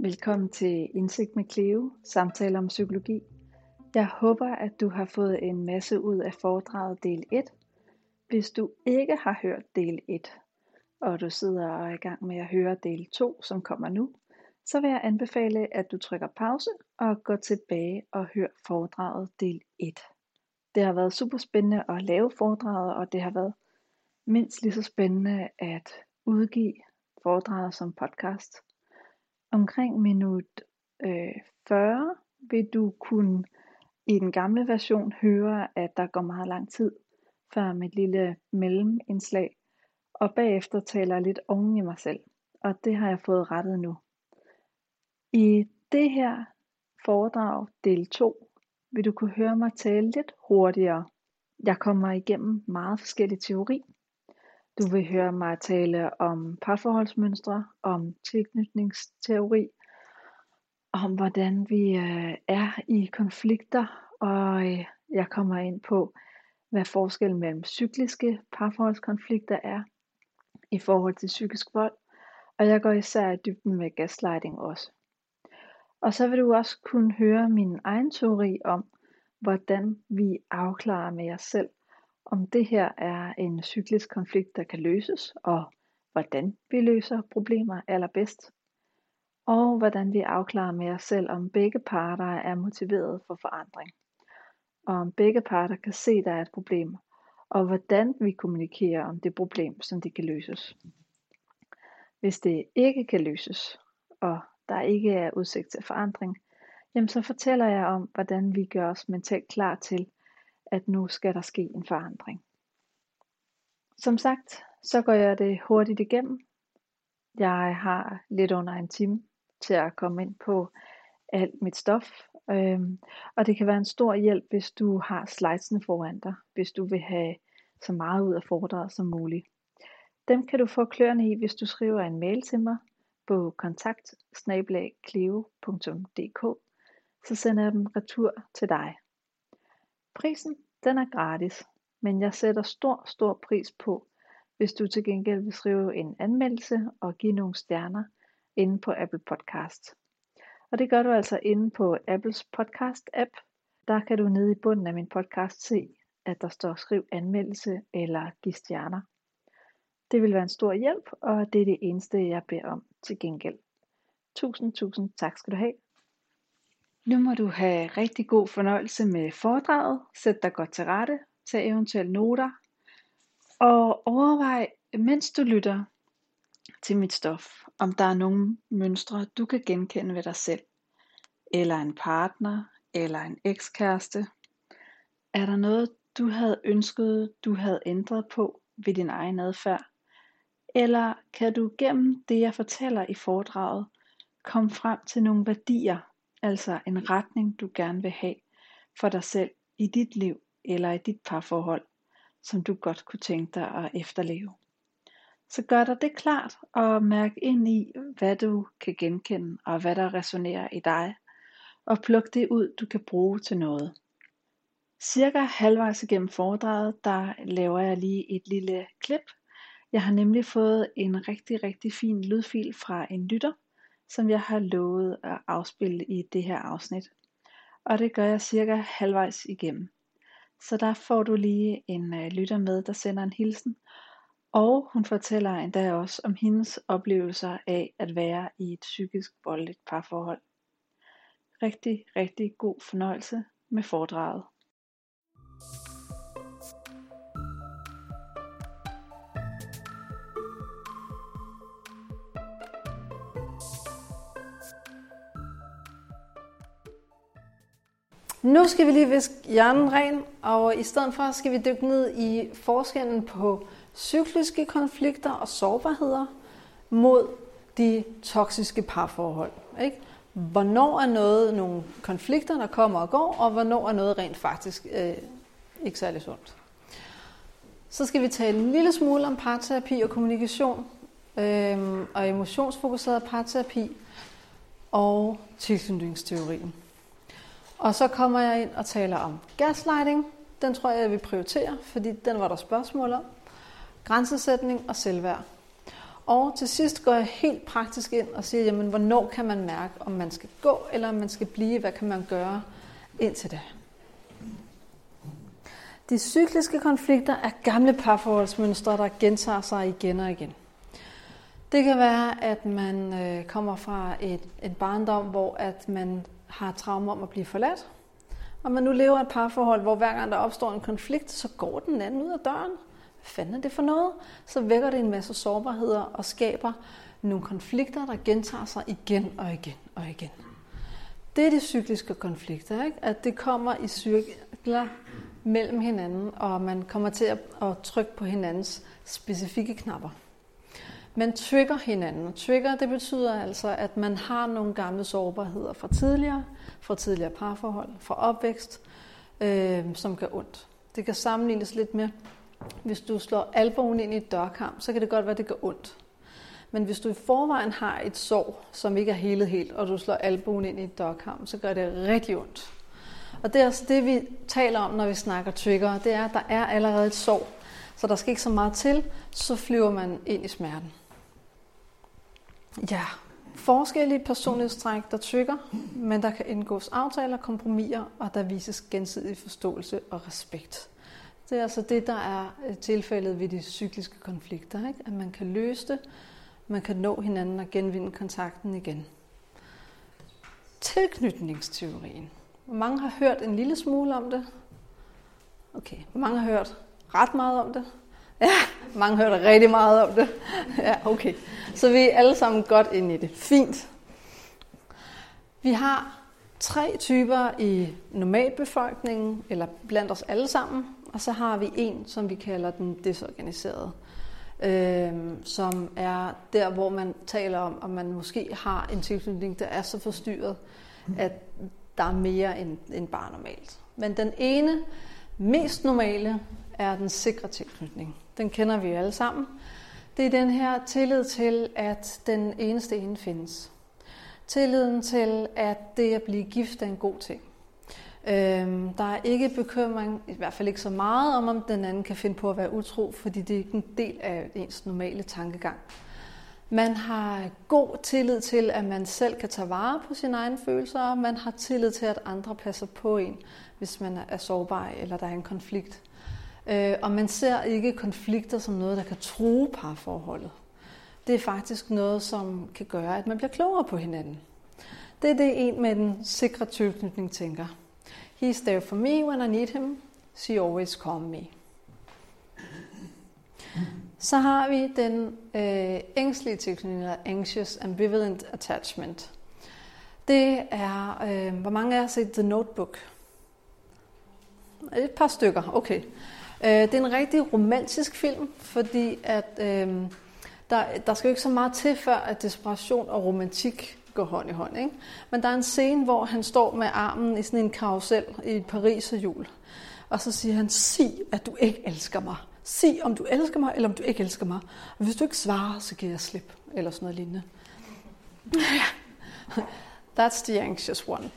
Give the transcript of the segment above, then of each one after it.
Velkommen til Indsigt med Cleo, samtale om psykologi. Jeg håber, at du har fået en masse ud af foredraget del 1. Hvis du ikke har hørt del 1, og du sidder og er i gang med at høre del 2, som kommer nu, så vil jeg anbefale, at du trykker pause og går tilbage og hører foredraget del 1. Det har været super spændende at lave foredraget, og det har været mindst lige så spændende at udgive foredraget som podcast. Omkring minut øh, 40 vil du kunne i den gamle version høre, at der går meget lang tid før mit lille mellemindslag, og bagefter taler jeg lidt oven i mig selv, og det har jeg fået rettet nu. I det her foredrag, del 2, vil du kunne høre mig tale lidt hurtigere. Jeg kommer igennem meget forskellige teori, du vil høre mig tale om parforholdsmønstre, om tilknytningsteori, om hvordan vi øh, er i konflikter, og øh, jeg kommer ind på, hvad forskellen mellem cykliske parforholdskonflikter er i forhold til psykisk vold, og jeg går især i dybden med gaslighting også. Og så vil du også kunne høre min egen teori om, hvordan vi afklarer med os selv, om det her er en cyklisk konflikt, der kan løses, og hvordan vi løser problemer allerbedst, og hvordan vi afklarer med os selv, om begge parter er motiveret for forandring, og om begge parter kan se, der er et problem, og hvordan vi kommunikerer om det problem, som det kan løses. Hvis det ikke kan løses, og der ikke er udsigt til forandring, jamen så fortæller jeg om, hvordan vi gør os mentalt klar til, at nu skal der ske en forandring. Som sagt, så går jeg det hurtigt igennem. Jeg har lidt under en time til at komme ind på alt mit stof. Øhm, og det kan være en stor hjælp, hvis du har slidesene foran dig, hvis du vil have så meget ud af foredraget som muligt. Dem kan du få kløerne i, hvis du skriver en mail til mig på kontakt så sender jeg dem retur til dig. Prisen den er gratis, men jeg sætter stor, stor pris på, hvis du til gengæld vil skrive en anmeldelse og give nogle stjerner inde på Apple Podcast. Og det gør du altså inde på Apples podcast app. Der kan du nede i bunden af min podcast se, at der står skriv anmeldelse eller giv stjerner. Det vil være en stor hjælp, og det er det eneste, jeg beder om til gengæld. Tusind, tusind tak skal du have. Nu må du have rigtig god fornøjelse med foredraget. Sæt dig godt til rette. Tag eventuelle noter. Og overvej, mens du lytter til mit stof, om der er nogle mønstre, du kan genkende ved dig selv. Eller en partner, eller en ekskæreste. Er der noget, du havde ønsket, du havde ændret på ved din egen adfærd? Eller kan du gennem det, jeg fortæller i foredraget, komme frem til nogle værdier, altså en retning du gerne vil have for dig selv i dit liv eller i dit parforhold, som du godt kunne tænke dig at efterleve. Så gør dig det klart og mærk ind i, hvad du kan genkende og hvad der resonerer i dig, og pluk det ud, du kan bruge til noget. Cirka halvvejs igennem foredraget, der laver jeg lige et lille klip. Jeg har nemlig fået en rigtig, rigtig fin lydfil fra en lytter, som jeg har lovet at afspille i det her afsnit. Og det gør jeg cirka halvvejs igennem. Så der får du lige en øh, lytter med, der sender en hilsen. Og hun fortæller endda også om hendes oplevelser af at være i et psykisk voldeligt parforhold. Rigtig, rigtig god fornøjelse med foredraget. Nu skal vi lige viske hjernen ren, og i stedet for skal vi dykke ned i forskellen på cykliske konflikter og sårbarheder mod de toksiske parforhold. Ikke? Hvornår er noget nogle konflikter, der kommer og går, og hvornår er noget rent faktisk øh, ikke særlig sundt. Så skal vi tale en lille smule om parterapi og kommunikation, øh, og emotionsfokuseret parterapi og tilknytningsteorien. Og så kommer jeg ind og taler om gaslighting. Den tror jeg, jeg vil prioritere, fordi den var der spørgsmål om. Grænsesætning og selvværd. Og til sidst går jeg helt praktisk ind og siger, jamen, hvornår kan man mærke, om man skal gå, eller om man skal blive, hvad kan man gøre indtil det. De cykliske konflikter er gamle parforholdsmønstre, der gentager sig igen og igen. Det kan være, at man øh, kommer fra et, en barndom, hvor at man har traumer om at blive forladt, og man nu lever et parforhold, hvor hver gang der opstår en konflikt, så går den anden ud af døren. Hvad fanden er det for noget? Så vækker det en masse sårbarheder og skaber nogle konflikter, der gentager sig igen og igen og igen. Det er de cykliske konflikter, ikke? at det kommer i cykler mellem hinanden, og man kommer til at, at trykke på hinandens specifikke knapper. Man trigger hinanden. Trigger, det betyder altså, at man har nogle gamle sårbarheder fra tidligere, fra tidligere parforhold, fra opvækst, øh, som gør ondt. Det kan sammenlignes lidt med, hvis du slår albuen ind i et dørkamp, så kan det godt være, at det gør ondt. Men hvis du i forvejen har et sår, som ikke er helet helt, og du slår albuen ind i et dørkamp, så gør det rigtig ondt. Og det er altså det, vi taler om, når vi snakker trigger. Det er, at der er allerede et sår, så der skal ikke så meget til, så flyver man ind i smerten. Ja, forskellige personlighedstræk, der trykker, men der kan indgås aftaler, kompromiser, og der vises gensidig forståelse og respekt. Det er altså det, der er øh, tilfældet ved de cykliske konflikter, ikke? at man kan løse det, man kan nå hinanden og genvinde kontakten igen. Tilknytningsteorien. Hvor mange har hørt en lille smule om det? Okay, hvor mange har hørt ret meget om det? Ja, mange hørte rigtig meget om det. Ja, okay. Så vi er alle sammen godt inde i det. Fint. Vi har tre typer i normalbefolkningen, eller blandt os alle sammen, og så har vi en, som vi kalder den desorganiserede, øh, som er der, hvor man taler om, at man måske har en tilknytning, der er så forstyrret, at der er mere end, end bare normalt. Men den ene, mest normale, er den sikre tilknytning. Den kender vi alle sammen. Det er den her tillid til, at den eneste ene findes. Tilliden til, at det at blive gift er en god ting. Øhm, der er ikke bekymring, i hvert fald ikke så meget, om om den anden kan finde på at være utro, fordi det er ikke en del af ens normale tankegang. Man har god tillid til, at man selv kan tage vare på sine egne følelser, og man har tillid til, at andre passer på en, hvis man er sårbar eller der er en konflikt. Øh, og man ser ikke konflikter som noget, der kan true parforholdet. Det er faktisk noget, som kan gøre, at man bliver klogere på hinanden. Det er det, en med den sikre tilknytning tænker. He's there for me when I need him. She always calls me. Så har vi den øh, ængstlige tilknytning, eller anxious ambivalent attachment. Det er, øh, hvor mange af jer har set The Notebook? Et par stykker, okay. Øh, det er en rigtig romantisk film, fordi at, øh, der, der skal jo ikke så meget til, før at desperation og romantik går hånd i hånd. Ikke? Men der er en scene, hvor han står med armen i sådan en karusel i et pariserhjul. jul. Og så siger han, sig, at du ikke elsker mig. Sig, om du elsker mig, eller om du ikke elsker mig. Og hvis du ikke svarer, så giver jeg slip. Eller sådan noget lignende. That's the anxious one.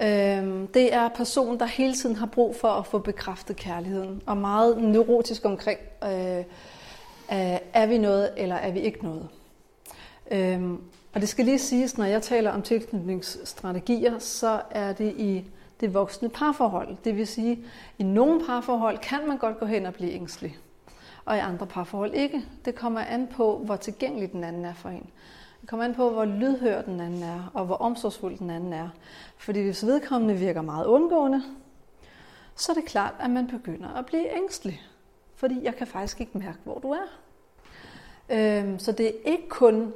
Øhm, det er personen, der hele tiden har brug for at få bekræftet kærligheden, og meget neurotisk omkring, øh, er vi noget, eller er vi ikke noget. Øhm, og det skal lige siges, når jeg taler om tilknytningsstrategier, så er det i det voksne parforhold. Det vil sige, at i nogle parforhold kan man godt gå hen og blive ængstelig, og i andre parforhold ikke. Det kommer an på, hvor tilgængelig den anden er for en. Det kommer an på, hvor lydhør den anden er, og hvor omsorgsfuld den anden er. Fordi hvis vedkommende virker meget undgående, så er det klart, at man begynder at blive ængstelig. Fordi jeg kan faktisk ikke mærke, hvor du er. Øhm, så det er ikke kun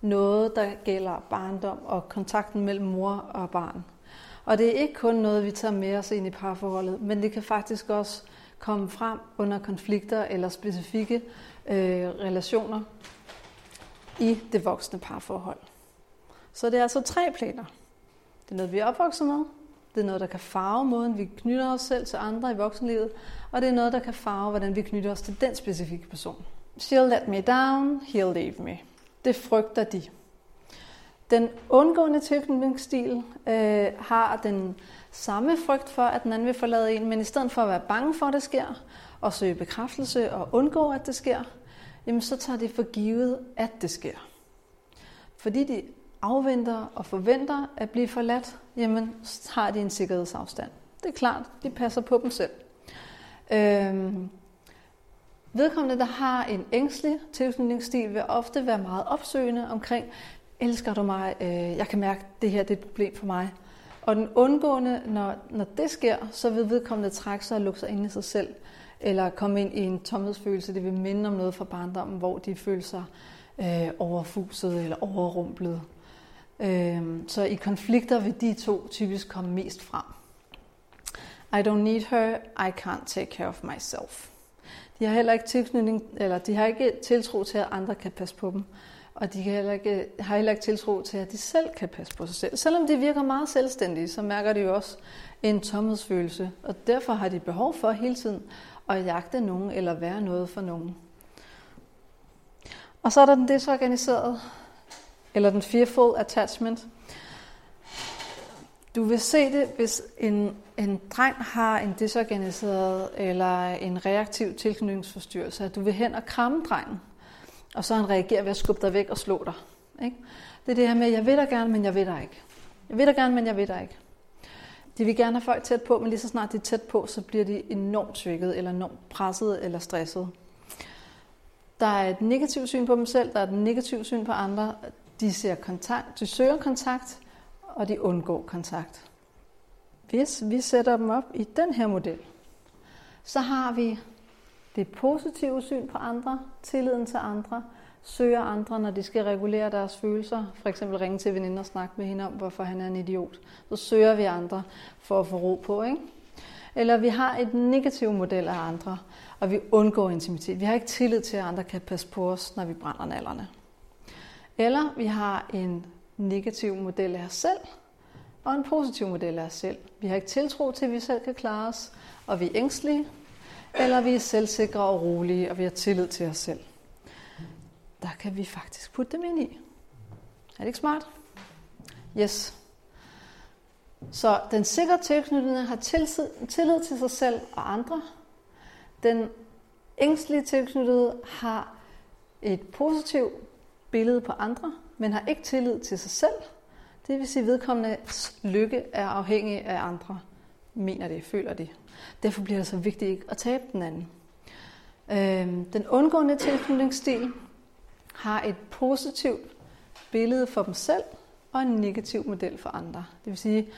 noget, der gælder barndom og kontakten mellem mor og barn. Og det er ikke kun noget, vi tager med os ind i parforholdet, men det kan faktisk også komme frem under konflikter eller specifikke øh, relationer, i det voksne parforhold. Så det er altså tre planer. Det er noget, vi er opvokset med. Det er noget, der kan farve måden, vi knytter os selv til andre i voksenlivet. Og det er noget, der kan farve, hvordan vi knytter os til den specifikke person. She'll let me down, he'll leave me. Det frygter de. Den undgående tilknytningsstil øh, har den samme frygt for, at den anden vil forlade en, men i stedet for at være bange for, at det sker, og søge bekræftelse og undgå, at det sker, jamen så tager de for givet, at det sker. Fordi de afventer og forventer at blive forladt, jamen så har de en sikkerhedsafstand. Det er klart, de passer på dem selv. Øhm, vedkommende, der har en ængstelig tilknytningsstil, vil ofte være meget opsøgende omkring, elsker du mig, øh, jeg kan mærke, at det her det er et problem for mig. Og den undgående, når, når det sker, så vil vedkommende trække sig og lukke sig ind i sig selv, eller komme ind i en tomhedsfølelse. Det vil minde om noget fra barndommen, hvor de føler sig øh, overfuset eller overrumplet. Øhm, så i konflikter vil de to typisk komme mest frem. I don't need her, I can't take care of myself. De har heller ikke tilknytning, eller de har ikke tiltro til, at andre kan passe på dem. Og de kan heller ikke, har heller ikke tiltro til, at de selv kan passe på sig selv. Selvom de virker meget selvstændige, så mærker de jo også en tomhedsfølelse. Og derfor har de behov for hele tiden at jagte nogen eller være noget for nogen. Og så er der den desorganiserede, eller den fearful attachment. Du vil se det, hvis en, en dreng har en desorganiseret eller en reaktiv tilknytningsforstyrrelse, at du vil hen og kramme drengen, og så han reagerer ved at skubbe dig væk og slå dig. Ikke? Det er det her med, jeg vil dig gerne, men jeg vil dig ikke. Jeg vil dig gerne, men jeg vil dig ikke. De vil gerne have folk tæt på, men lige så snart de er tæt på, så bliver de enormt svækket, eller enormt presset, eller stresset. Der er et negativt syn på dem selv, der er et negativt syn på andre. De, ser kontakt, de søger kontakt, og de undgår kontakt. Hvis vi sætter dem op i den her model, så har vi det positive syn på andre, tilliden til andre, søger andre, når de skal regulere deres følelser. For eksempel ringe til veninder og snakke med hende om, hvorfor han er en idiot. Så søger vi andre for at få ro på. Ikke? Eller vi har et negativt model af andre, og vi undgår intimitet. Vi har ikke tillid til, at andre kan passe på os, når vi brænder nallerne. Eller vi har en negativ model af os selv, og en positiv model af os selv. Vi har ikke tiltro til, at vi selv kan klare os, og vi er ængstlige, eller vi er selvsikre og rolige, og vi har tillid til os selv. Der kan vi faktisk putte dem ind i. Er det ikke smart? Yes. Så den sikre tilknytning har tillid til sig selv og andre. Den ængstlige tilknyttede har et positivt billede på andre, men har ikke tillid til sig selv. Det vil sige, at vedkommendes lykke er afhængig af andre. Mener det, føler det. Derfor bliver det så vigtigt ikke at tabe den anden. Øhm, den undgående tilknytningsstil har et positivt billede for dem selv og en negativ model for andre. Det vil sige,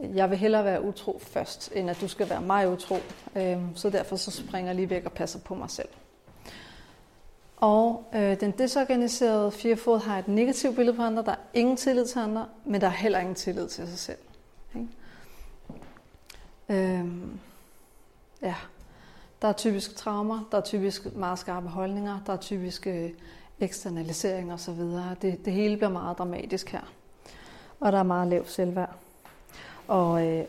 jeg vil hellere være utro først, end at du skal være mig utro. Øhm, så derfor så springer jeg lige væk og passer på mig selv. Og øh, den desorganiserede firefod har et negativt billede på andre. Der er ingen tillid til andre, men der er heller ingen tillid til sig selv. Ikke? Øhm, ja. Der er typisk traumer, der er typisk meget skarpe holdninger, der er typisk øh, eksternalisering osv. Det, det hele bliver meget dramatisk her. Og der er meget lav selvværd. Og, øh,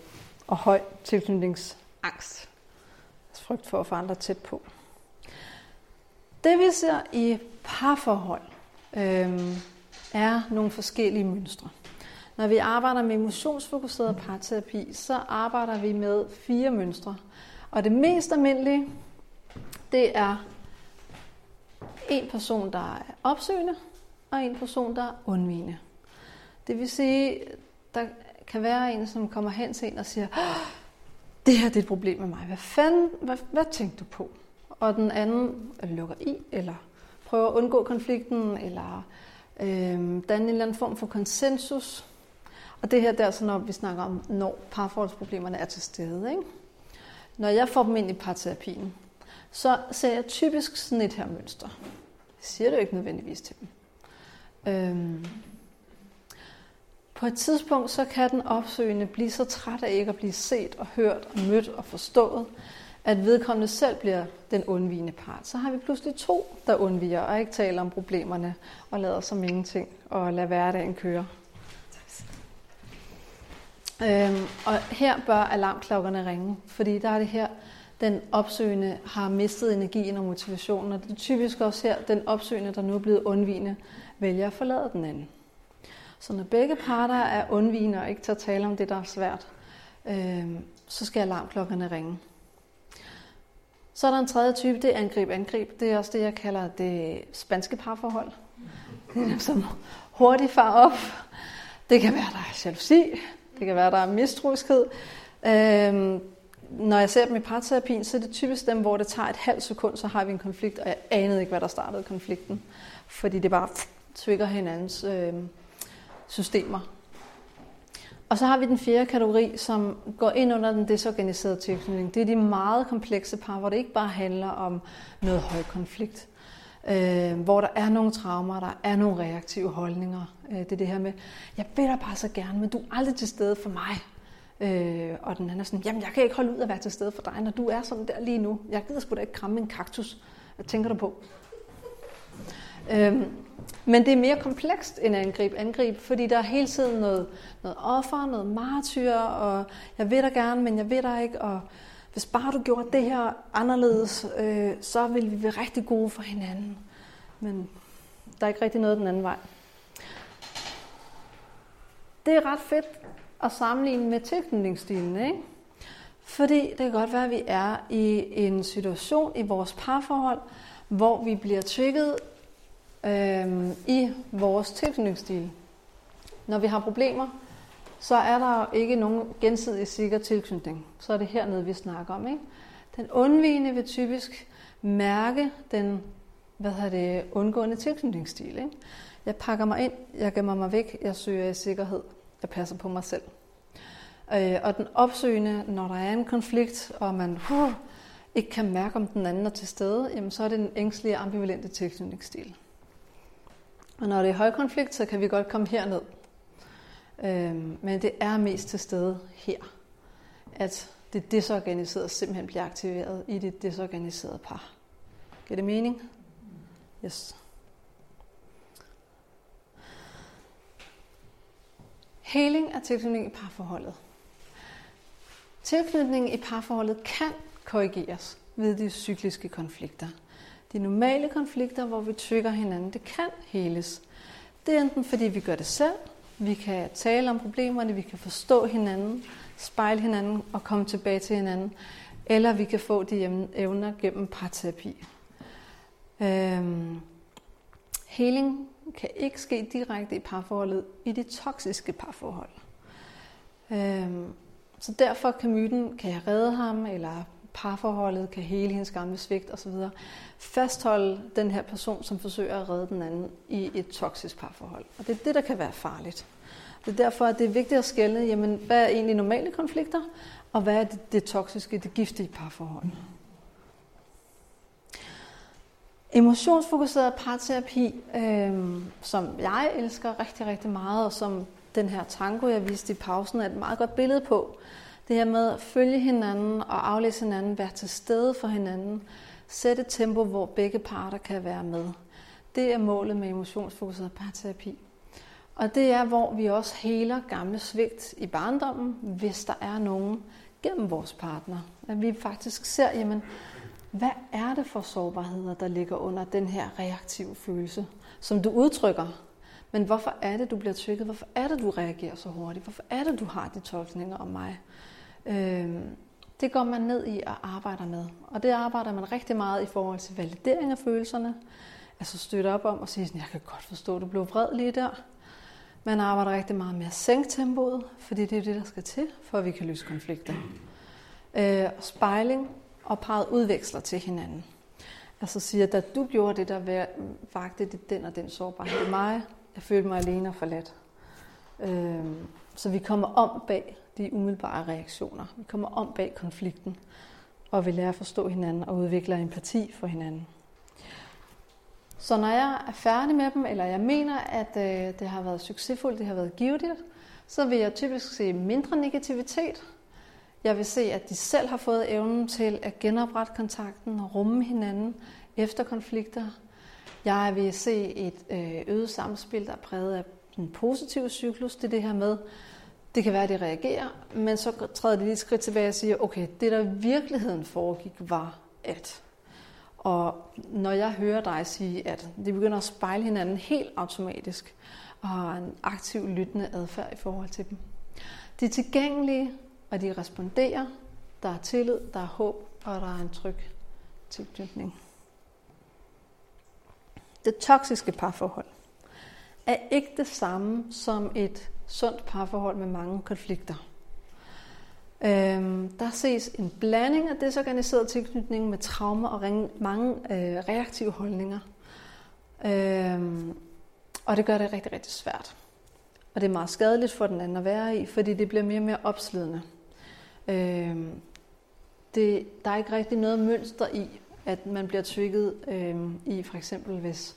og høj tilknytningsangst. Frygt for at få andre tæt på. Det vi ser i parforhold øh, er nogle forskellige mønstre. Når vi arbejder med emotionsfokuseret parterapi, så arbejder vi med fire mønstre. Og det mest almindelige, det er en person, der er opsøgende, og en person, der er undvigende. Det vil sige, der kan være en, som kommer hen til en og siger, det her det er et problem med mig. Hvad fanden, hvad, hvad tænkte du på? Og den anden lukker i, eller prøver at undgå konflikten, eller øh, danne en eller anden form for konsensus. Og det her det er altså, når vi snakker om, når parforholdsproblemerne er til stede. Ikke? Når jeg får dem ind i parterapien, så ser jeg typisk sådan et her mønster. Jeg siger det jo ikke nødvendigvis til dem. Øhm, på et tidspunkt så kan den opsøgende blive så træt af ikke at blive set og hørt og mødt og forstået, at vedkommende selv bliver den undvigende part. Så har vi pludselig to, der undviger og ikke taler om problemerne og lader som ingenting og lader hverdagen køre. Øhm, og her bør alarmklokkerne ringe, fordi der er det her, den opsøgende har mistet energien og motivationen, og det er typisk også her, den opsøgende, der nu er blevet undvigende, vælger at forlade den anden. Så når begge parter er undvigende og ikke tager tale om det, der er svært, øhm, så skal alarmklokkerne ringe. Så er der en tredje type, det er angrib-angrib. Det er også det, jeg kalder det spanske parforhold. Det er dem, som hurtigt far op. Det kan være, der er jalousi. Det kan være, der er mistroiskhed. Øhm, når jeg ser dem i parterapien, så er det typisk dem, hvor det tager et halvt sekund, så har vi en konflikt, og jeg anede ikke, hvad der startede konflikten. Fordi det bare trigger hinandens øh, systemer. Og så har vi den fjerde kategori, som går ind under den desorganiserede tilknytning. Det er de meget komplekse par, hvor det ikke bare handler om noget høj konflikt. Øh, hvor der er nogle traumer, der er nogle reaktive holdninger. Øh, det er det her med, jeg vil dig bare så gerne, men du er aldrig til stede for mig. Øh, og den anden er sådan, jamen jeg kan ikke holde ud at være til stede for dig, når du er sådan der lige nu. Jeg gider sgu da ikke kramme en kaktus. Hvad tænker du på? Øh, men det er mere komplekst end angreb. Angreb, fordi der er hele tiden noget, noget offer, noget martyr, og jeg vil dig gerne, men jeg vil dig ikke, og hvis bare du gjorde det her anderledes, øh, så ville vi være rigtig gode for hinanden. Men der er ikke rigtig noget den anden vej. Det er ret fedt at sammenligne med tilknytningsstilen, ikke? Fordi det kan godt være, at vi er i en situation i vores parforhold, hvor vi bliver trigget øh, i vores tilknytningsstil. Når vi har problemer, så er der ikke nogen gensidig sikker tilknytning. Så er det hernede, vi snakker om. Ikke? Den undvigende vil typisk mærke den hvad hedder det, undgående tilknytningsstil. Ikke? Jeg pakker mig ind, jeg gemmer mig væk, jeg søger i sikkerhed, jeg passer på mig selv. Øh, og den opsøgende, når der er en konflikt, og man uh, ikke kan mærke, om den anden er til stede, jamen, så er det den ængstlige, ambivalente tilknytningsstil. Og når det er højkonflikt, så kan vi godt komme herned. Øhm, men det er mest til stede her, at det desorganiserede simpelthen bliver aktiveret i det desorganiserede par. Giver det mening? Yes. Heling af tilknytning i parforholdet. Tilknytningen i parforholdet kan korrigeres ved de cykliske konflikter. De normale konflikter, hvor vi tykker hinanden, det kan heles. Det er enten fordi vi gør det selv, vi kan tale om problemerne, vi kan forstå hinanden, spejle hinanden og komme tilbage til hinanden, eller vi kan få de evner gennem parterapi. Øhm, heling kan ikke ske direkte i parforholdet i de toksiske parforhold. Øhm, så derfor kan myten, kan jeg redde ham, eller parforholdet kan hele hendes gamle svigt osv. Fastholde den her person, som forsøger at redde den anden i et toksisk parforhold. Og det er det, der kan være farligt. Det er derfor, at det er vigtigt at skælne, jamen, hvad er egentlig normale konflikter, og hvad er det, det toksiske, det giftige parforhold. Emotionsfokuseret parterapi, øh, som jeg elsker rigtig, rigtig meget, og som den her tango, jeg viste i pausen, er et meget godt billede på, det her med at følge hinanden og aflæse hinanden, være til stede for hinanden, sætte et tempo, hvor begge parter kan være med. Det er målet med emotionsfokuseret parterapi. Og det er, hvor vi også heler gamle svigt i barndommen, hvis der er nogen gennem vores partner. At vi faktisk ser, jamen, hvad er det for sårbarheder, der ligger under den her reaktive følelse, som du udtrykker? Men hvorfor er det, du bliver trykket? Hvorfor er det, du reagerer så hurtigt? Hvorfor er det, du har de tolkninger om mig? Øh, det går man ned i og arbejder med. Og det arbejder man rigtig meget i forhold til validering af følelserne. Altså støtte op om og sige, sådan, jeg kan godt forstå, at du blev vred lige der. Man arbejder rigtig meget med at sænke tempoet, fordi det er det, der skal til, for at vi kan løse konflikter. Øh, spejling og parret udveksler til hinanden. Altså siger, da du gjorde det, der vagte det den og den sårbarhed i mig, jeg følte mig alene og forladt. Øh, så vi kommer om bag de umiddelbare reaktioner. Vi kommer om bag konflikten, og vi lærer at forstå hinanden og udvikler empati for hinanden. Så når jeg er færdig med dem, eller jeg mener, at øh, det har været succesfuldt, det har været givetigt, så vil jeg typisk se mindre negativitet. Jeg vil se, at de selv har fået evnen til at genoprette kontakten og rumme hinanden efter konflikter. Jeg vil se et øh, øget samspil, der er præget af den positive cyklus. Det er det her med, det kan være, at det reagerer, men så træder det lige et skridt tilbage og siger, okay, det der i virkeligheden foregik var at. Og når jeg hører dig sige, at det begynder at spejle hinanden helt automatisk, og har en aktiv lyttende adfærd i forhold til dem. De er tilgængelige, og de responderer. Der er tillid, der er håb, og der er en tryg tilknytning. Det toksiske parforhold er ikke det samme som et sundt parforhold med mange konflikter. Øhm, der ses en blanding af desorganiseret tilknytning med traumer og mange øh, reaktive holdninger. Øhm, og det gør det rigtig, rigtig svært. Og det er meget skadeligt for den anden at være i, fordi det bliver mere og mere opslidende. Øhm, det, der er ikke rigtig noget mønster i, at man bliver trigget øhm, i, for eksempel hvis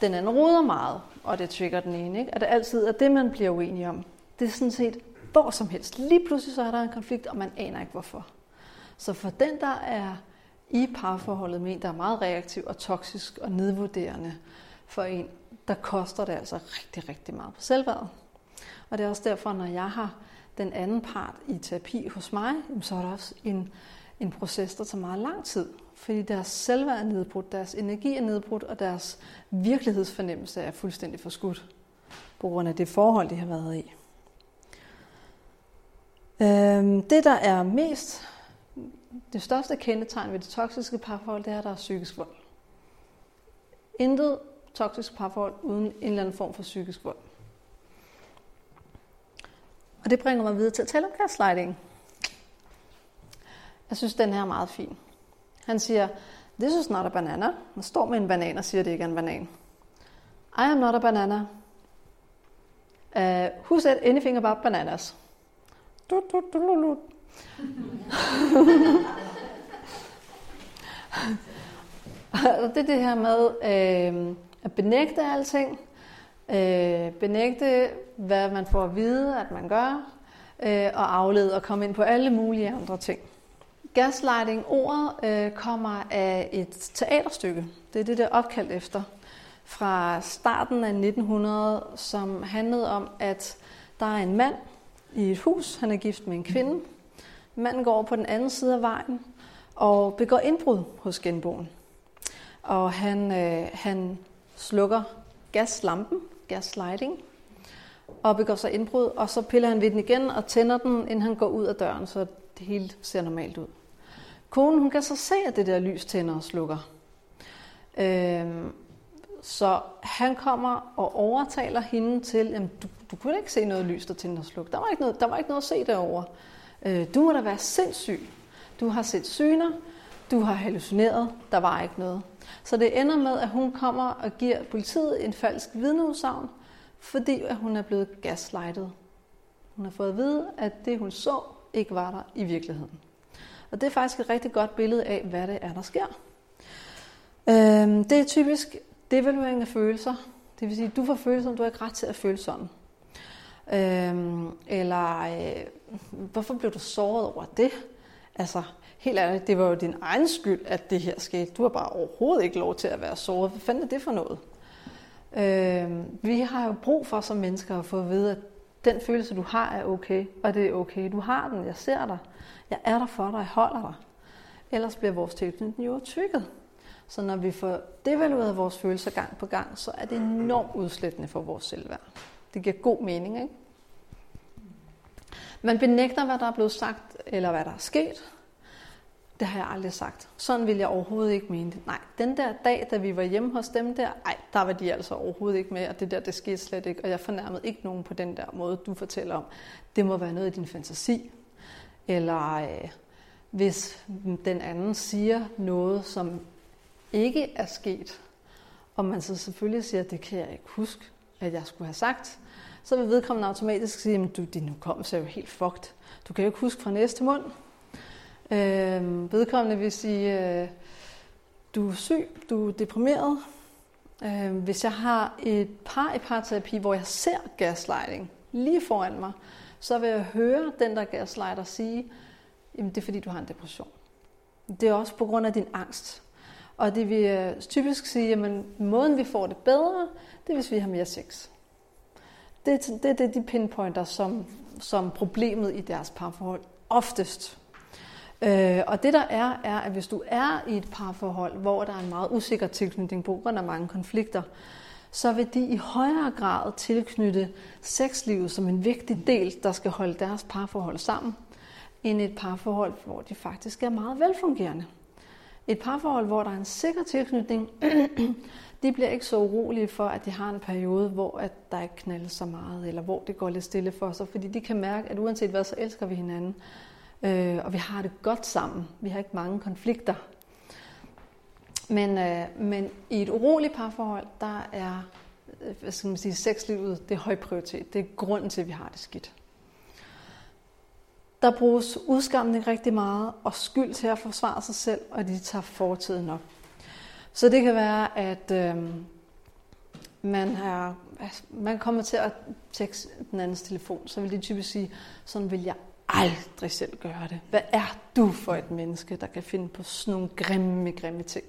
den anden roder meget, og det trigger den ene. Ikke? At det altid er det, man bliver uenig om. Det er sådan set hvor som helst. Lige pludselig så er der en konflikt, og man aner ikke hvorfor. Så for den, der er i parforholdet med en, der er meget reaktiv og toksisk og nedvurderende for en, der koster det altså rigtig, rigtig meget på selvværdet. Og det er også derfor, når jeg har den anden part i terapi hos mig, så er der også en, en proces, der tager meget lang tid. Fordi deres selvværd er nedbrudt, deres energi er nedbrudt, og deres virkelighedsfornemmelse er fuldstændig forskudt på grund af det forhold, de har været i. Øhm, det, der er mest, det største kendetegn ved det toksiske parforhold, det er, at der er psykisk vold. Intet toksisk parforhold uden en eller anden form for psykisk vold. Og det bringer mig videre til at tale om gaslighting. Jeg synes, den her er meget fin. Han siger, this is not a banana. Man står med en banan og siger, det ikke er en banan. I am not a banana. Uh, who said anything about bananas? Du, du, du, du, du. det er det her med øh, at benægte alting, øh, benægte, hvad man får at vide, at man gør, øh, og aflede og komme ind på alle mulige andre ting. Gaslighting, ordet, øh, kommer af et teaterstykke. Det er det, der er opkaldt efter. Fra starten af 1900, som handlede om, at der er en mand i et hus. Han er gift med en kvinde. Manden går over på den anden side af vejen og begår indbrud hos genboen. Og han, øh, han slukker gaslampen, gaslighting, og begår sig indbrud, og så piller han ved den igen og tænder den, inden han går ud af døren, så det hele ser normalt ud. Konen hun kan så se, at det der lys tænder og slukker. Øhm, så han kommer og overtaler hende til, at du, du kunne ikke se noget lys, der tænder og slukker. Der var ikke noget, der var ikke noget at se derovre. Øh, du må da være sindssyg. Du har set syner, du har hallucineret, der var ikke noget. Så det ender med, at hun kommer og giver politiet en falsk vidneudsagn, fordi at hun er blevet gaslightet. Hun har fået at vide, at det hun så, ikke var der i virkeligheden. Og det er faktisk et rigtig godt billede af, hvad det er, der sker. Øhm, det er typisk devaluering af følelser. Det vil sige, at du får følelser, du har ikke ret til at føle sådan. Øhm, eller øh, hvorfor blev du såret over det? Altså, helt ærligt, det var jo din egen skyld, at det her skete. Du har bare overhovedet ikke lov til at være såret. Hvad fanden er det for noget? Øhm, vi har jo brug for som mennesker at få at vide, at den følelse, du har, er okay, og det er okay. Du har den, jeg ser dig, jeg er der for dig, jeg holder dig. Ellers bliver vores tilknytning jo tykket. Så når vi får devalueret vores følelser gang på gang, så er det enormt udslættende for vores selvværd. Det giver god mening, ikke? Man benægter, hvad der er blevet sagt, eller hvad der er sket. Det har jeg aldrig sagt. Sådan vil jeg overhovedet ikke mene det. Nej, den der dag, da vi var hjemme hos dem der, ej, der var de altså overhovedet ikke med, og det der, det skete slet ikke. Og jeg fornærmede ikke nogen på den der måde, du fortæller om. Det må være noget i din fantasi. Eller øh, hvis den anden siger noget, som ikke er sket, og man så selvfølgelig siger, at det kan jeg ikke huske, at jeg skulle have sagt, så vil vedkommende automatisk sige, at du, din hukommelse er jo helt fucked. Du kan jo ikke huske fra næste mund. Øh, vedkommende vil sige, øh, du er syg, du er deprimeret. Øh, hvis jeg har et par i parterapi, hvor jeg ser gaslighting lige foran mig, så vil jeg høre den, der gaslighter sige, jamen det er fordi, du har en depression. Det er også på grund af din angst. Og det vil øh, typisk sige, at måden vi får det bedre, det er, hvis vi har mere sex. Det er det, det, de pinpointer som, som problemet i deres parforhold oftest. Øh, og det der er, er, at hvis du er i et parforhold, hvor der er en meget usikker tilknytning på grund af mange konflikter, så vil de i højere grad tilknytte sexlivet som en vigtig del, der skal holde deres parforhold sammen, end et parforhold, hvor de faktisk er meget velfungerende. Et parforhold, hvor der er en sikker tilknytning, de bliver ikke så urolige for, at de har en periode, hvor at der ikke knaldes så meget, eller hvor det går lidt stille for sig, fordi de kan mærke, at uanset hvad, så elsker vi hinanden, øh, og vi har det godt sammen. Vi har ikke mange konflikter. Men, øh, men i et uroligt parforhold, der er øh, hvad skal man sige, sexlivet det er høj prioritet. Det er grunden til, at vi har det skidt. Der bruges udskamning rigtig meget, og skyld til at forsvare sig selv, og de tager fortiden op. Så det kan være, at øh, man, har, man kommer til at tjekke den andens telefon, så vil de typisk sige, sådan vil jeg aldrig selv gøre det. Hvad er du for et menneske, der kan finde på sådan nogle grimme, grimme ting?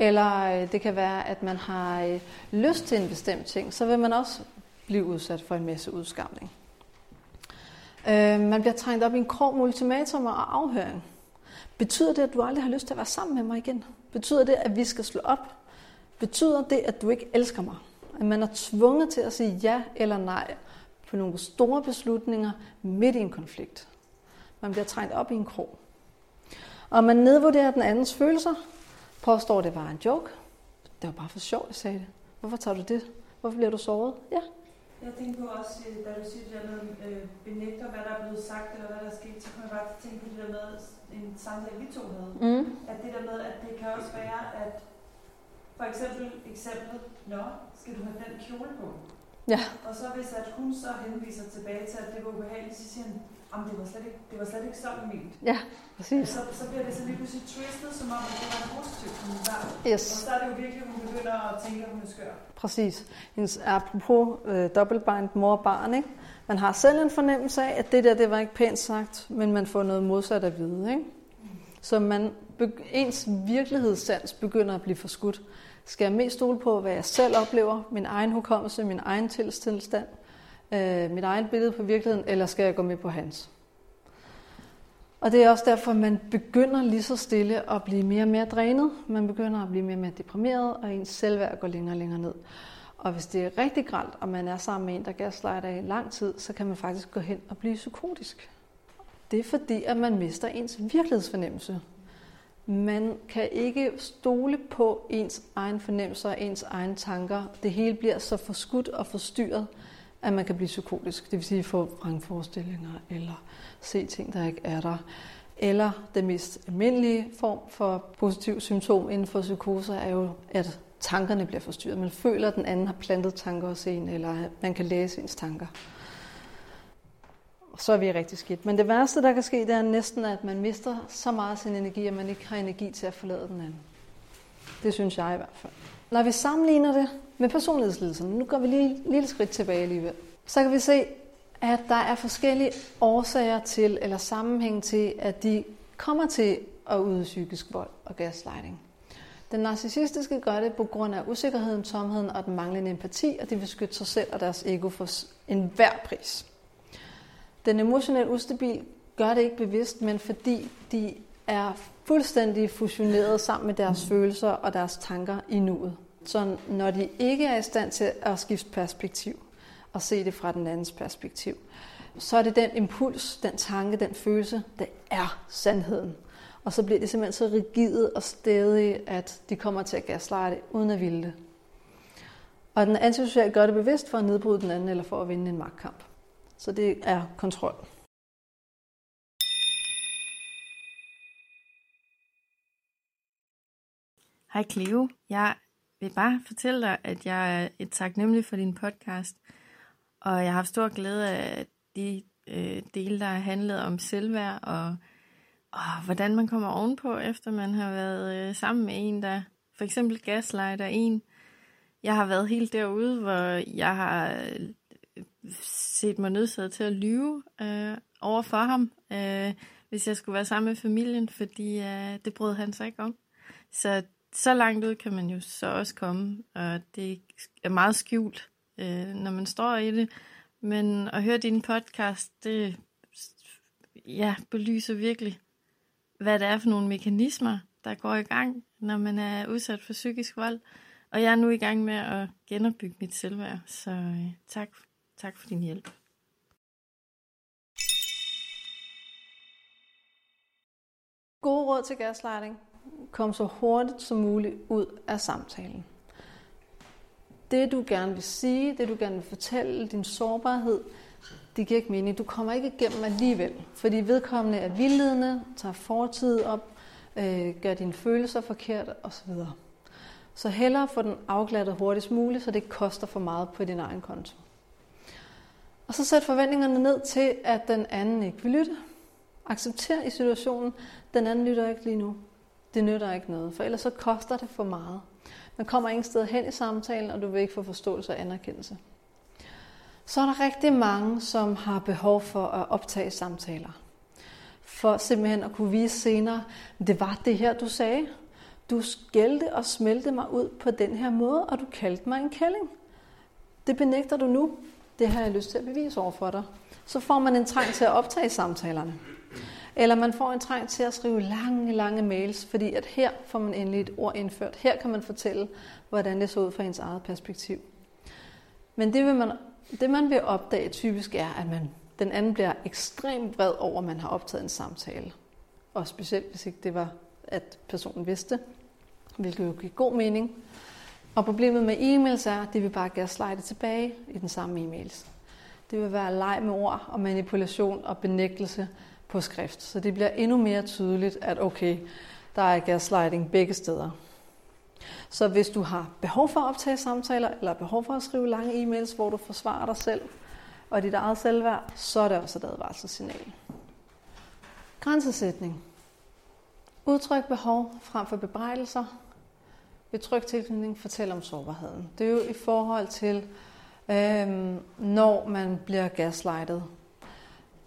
Eller øh, det kan være, at man har øh, lyst til en bestemt ting, så vil man også blive udsat for en masse udskamning. Øh, man bliver trængt op i en krog med ultimatumer og afhøring. Betyder det, at du aldrig har lyst til at være sammen med mig igen? Betyder det, at vi skal slå op? Betyder det, at du ikke elsker mig? At man er tvunget til at sige ja eller nej på nogle store beslutninger midt i en konflikt. Man bliver trængt op i en krog. Og man nedvurderer den andens følelser, påstår, det var en joke. Det var bare for sjovt, jeg sagde det. Hvorfor tager du det? Hvorfor bliver du såret? Ja, jeg tænker på også, øh, da du siger det der med øh, benægter, hvad der er blevet sagt, eller hvad der er sket, så kan jeg bare tænke på det der med en samtale, vi to havde. Mm. At det der med, at det kan også være, at for eksempel eksemplet, nå, skal du have den kjole på? Ja. Og så hvis at hun så henviser tilbage til, at det var ubehageligt, så siger han, Jamen, det var slet ikke, det var slet ikke sådan ment. Ja, præcis. Så, så bliver det så lige pludselig twistet, som om det var en positiv kommentar. Yes. Og så er det jo virkelig, hun begynder at tænke, at hun er skør. Præcis. Hendes, apropos øh, dobbeltbind mor og barn, ikke? Man har selv en fornemmelse af, at det der, det var ikke pænt sagt, men man får noget modsat at vide, ikke? Så man, ens virkelighedssans begynder at blive forskudt. Skal jeg mest stole på, hvad jeg selv oplever, min egen hukommelse, min egen tilstand, øh, mit eget billede på virkeligheden, eller skal jeg gå med på hans? Og det er også derfor, man begynder lige så stille at blive mere og mere drænet. Man begynder at blive mere og mere deprimeret, og ens selvværd går længere og længere ned. Og hvis det er rigtig gralt, og man er sammen med en, der gaslighter i lang tid, så kan man faktisk gå hen og blive psykotisk. Det er fordi, at man mister ens virkelighedsfornemmelse. Man kan ikke stole på ens egen fornemmelser og ens egne tanker. Det hele bliver så forskudt og forstyrret, at man kan blive psykotisk. Det vil sige få vrangforestillinger eller se ting, der ikke er der. Eller den mest almindelige form for positiv symptom inden for psykose er jo, at tankerne bliver forstyrret. Man føler, at den anden har plantet tanker hos en, eller at man kan læse ens tanker. Så er vi rigtig skidt. Men det værste, der kan ske, det er næsten, at man mister så meget af sin energi, at man ikke har energi til at forlade den anden. Det synes jeg i hvert fald. Når vi sammenligner det med personlighedslidelsen, nu går vi lige et lille skridt tilbage alligevel, så kan vi se, at der er forskellige årsager til, eller sammenhæng til, at de kommer til at yde psykisk vold og gaslighting. Den narcissistiske gør det på grund af usikkerheden, tomheden og den manglende empati, og de vil skytte sig selv og deres ego for enhver pris. Den emotionelt ustabil gør det ikke bevidst, men fordi de er fuldstændig fusioneret sammen med deres følelser og deres tanker i nuet. Så når de ikke er i stand til at skifte perspektiv og se det fra den andens perspektiv, så er det den impuls, den tanke, den følelse, det er sandheden. Og så bliver det simpelthen så rigide og stedige, at de kommer til at gaslighte uden at ville det. Og den antisociale gør det bevidst for at nedbryde den anden eller for at vinde en magtkamp. Så det er kontrol. Hej Cleo. Jeg vil bare fortælle dig, at jeg er et taknemmelig for din podcast, og jeg har haft stor glæde af de øh, dele, der har handlet om selvværd og, og hvordan man kommer ovenpå, efter man har været øh, sammen med en, der for eksempel gaslighter en. Jeg har været helt derude, hvor jeg har øh, set mig nødsaget til at lyve øh, over for ham, øh, hvis jeg skulle være sammen med familien, fordi øh, det brød han sig ikke om. Så så langt ud kan man jo så også komme, og det er meget skjult, øh, når man står i det. Men at høre din podcast, det ja, belyser virkelig, hvad det er for nogle mekanismer, der går i gang, når man er udsat for psykisk vold. Og jeg er nu i gang med at genopbygge mit selvværd, så øh, tak, tak for din hjælp. Gode råd til gaslighting kom så hurtigt som muligt ud af samtalen. Det du gerne vil sige, det du gerne vil fortælle, din sårbarhed, det giver ikke mening. Du kommer ikke igennem alligevel, fordi vedkommende er vildledende, tager fortid op, øh, gør dine følelser forkert osv. Så hellere få den afglattet hurtigst muligt, så det ikke koster for meget på din egen konto. Og så sæt forventningerne ned til, at den anden ikke vil lytte. Accepter i situationen, den anden lytter ikke lige nu. Det nytter ikke noget, for ellers så koster det for meget. Man kommer ingen sted hen i samtalen, og du vil ikke få forståelse og anerkendelse. Så er der rigtig mange, som har behov for at optage samtaler. For simpelthen at kunne vise senere, det var det her, du sagde. Du skældte og smelte mig ud på den her måde, og du kaldte mig en kælling. Det benægter du nu. Det har jeg lyst til at bevise over for dig. Så får man en trang til at optage samtalerne. Eller man får en trang til at skrive lange, lange mails, fordi at her får man endelig et ord indført. Her kan man fortælle, hvordan det så ud fra ens eget perspektiv. Men det, vil man, det man vil opdage typisk er, at man, den anden bliver ekstremt vred over, at man har optaget en samtale. Og specielt hvis ikke det var, at personen vidste, hvilket jo giver god mening. Og problemet med e-mails er, at det vil bare gaslighte tilbage i den samme e-mails. Det vil være leg med ord og manipulation og benægtelse på skrift. Så det bliver endnu mere tydeligt, at okay, der er gaslighting begge steder. Så hvis du har behov for at optage samtaler, eller behov for at skrive lange e-mails, hvor du forsvarer dig selv og dit eget selvværd, så er det også et advarselssignal. Grænsesætning. Udtryk behov frem for bebrejdelser. Ved tryg tilknytning fortæl om sårbarheden. Det er jo i forhold til, øhm, når man bliver gaslightet.